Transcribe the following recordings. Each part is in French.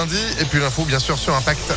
Lundi, et puis l'info bien sûr sur Impact.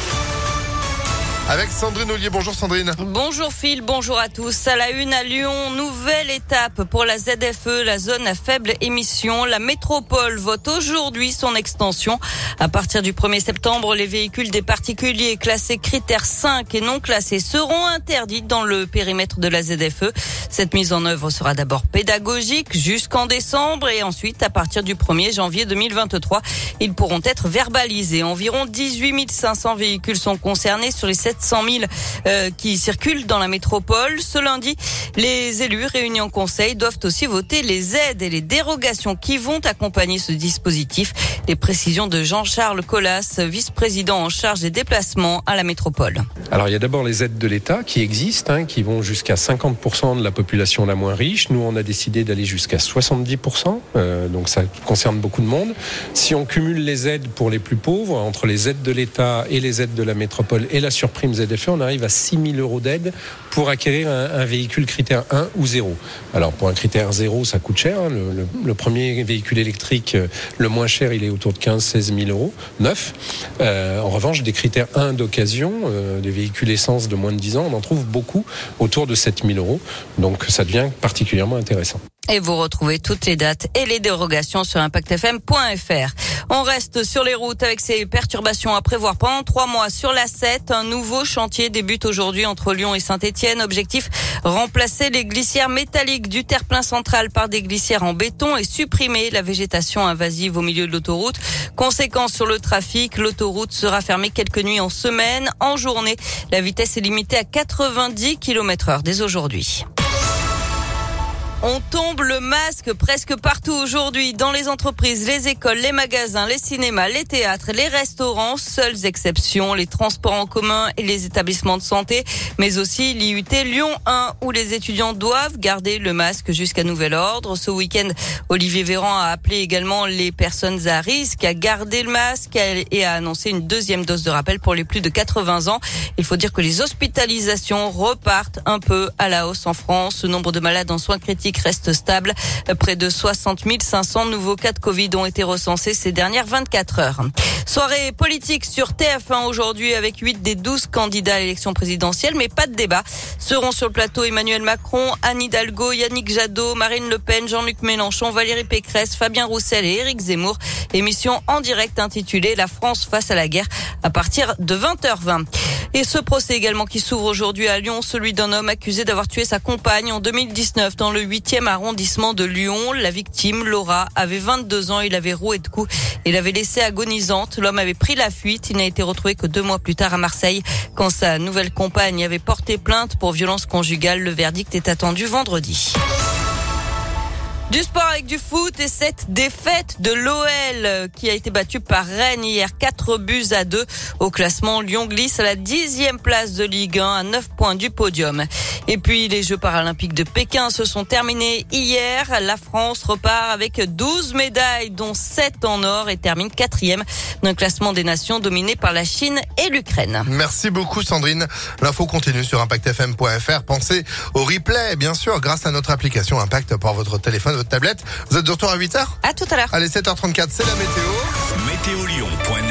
Avec Sandrine Ollier. Bonjour Sandrine. Bonjour Phil, bonjour à tous. À la une à Lyon, nouvelle étape pour la ZFE, la zone à faible émission. La métropole vote aujourd'hui son extension. À partir du 1er septembre, les véhicules des particuliers classés critères 5 et non classés seront interdits dans le périmètre de la ZFE. Cette mise en œuvre sera d'abord pédagogique jusqu'en décembre et ensuite, à partir du 1er janvier 2023, ils pourront être verbalisés. Environ 18 500 véhicules sont concernés sur les 7 700 000 euh, qui circulent dans la métropole. Ce lundi, les élus réunis en conseil doivent aussi voter les aides et les dérogations qui vont accompagner ce dispositif. Les précisions de Jean-Charles Collas, vice-président en charge des déplacements à la métropole. Alors il y a d'abord les aides de l'État qui existent, hein, qui vont jusqu'à 50% de la population la moins riche. Nous, on a décidé d'aller jusqu'à 70%, euh, donc ça concerne beaucoup de monde. Si on cumule les aides pour les plus pauvres, entre les aides de l'État et les aides de la métropole et la surprise ZFE, on arrive à 6 000 euros d'aide pour acquérir un, véhicule critère 1 ou 0. Alors pour un critère 0, ça coûte cher. Hein. Le, premier véhicule électrique, euh, le moins cher, il est autour de 15-16 000 euros, neuf. Euh, en revanche, des critères 1 d'occasion, euh, des véhicules essence de moins de 10 ans, on en trouve beaucoup autour de 7 000 euros. Donc ça devient particulièrement intéressant. Et vous retrouvez toutes les dates et les dérogations sur impactfm.fr. On reste sur les routes avec ces perturbations à prévoir pendant trois mois sur la 7. Un nouveau chantier débute aujourd'hui entre Lyon et Saint-Etienne. Objectif, remplacer les glissières métalliques du terre-plein central par des glissières en béton et supprimer la végétation invasive au milieu de l'autoroute. Conséquence sur le trafic, l'autoroute sera fermée quelques nuits en semaine. En journée, la vitesse est limitée à 90 km heure dès aujourd'hui. On tombe le masque presque partout aujourd'hui dans les entreprises, les écoles, les magasins, les cinémas, les théâtres, les restaurants. Seules exceptions, les transports en commun et les établissements de santé, mais aussi l'IUT Lyon 1 où les étudiants doivent garder le masque jusqu'à nouvel ordre. Ce week-end, Olivier Véran a appelé également les personnes à risque à garder le masque et a annoncé une deuxième dose de rappel pour les plus de 80 ans. Il faut dire que les hospitalisations repartent un peu à la hausse en France. Ce nombre de malades en soins critiques reste stable. Près de 60 500 nouveaux cas de Covid ont été recensés ces dernières 24 heures. Soirée politique sur TF1 aujourd'hui avec 8 des 12 candidats à l'élection présidentielle, mais pas de débat. Seront sur le plateau Emmanuel Macron, Anne Hidalgo, Yannick Jadot, Marine Le Pen, Jean-Luc Mélenchon, Valérie Pécresse, Fabien Roussel et Éric Zemmour. Émission en direct intitulée La France face à la guerre à partir de 20h20. Et ce procès également qui s'ouvre aujourd'hui à Lyon, celui d'un homme accusé d'avoir tué sa compagne en 2019 dans le 8e arrondissement de Lyon. La victime, Laura, avait 22 ans. Il avait roué de coups. Il avait laissé agonisante. L'homme avait pris la fuite. Il n'a été retrouvé que deux mois plus tard à Marseille quand sa nouvelle compagne avait porté plainte pour violence conjugale. Le verdict est attendu vendredi. Du sport avec du foot et cette défaite de l'OL qui a été battue par Rennes hier 4 buts à 2 au classement. Lyon glisse à la dixième place de Ligue 1 à 9 points du podium. Et puis les Jeux paralympiques de Pékin se sont terminés hier. La France repart avec 12 médailles dont 7 en or et termine quatrième d'un classement des nations dominé par la Chine et l'Ukraine. Merci beaucoup Sandrine. L'info continue sur impactfm.fr. Pensez au replay bien sûr grâce à notre application Impact pour votre téléphone tablette. Vous êtes de retour à 8h À tout à l'heure. Allez, 7h34, c'est la météo. Météo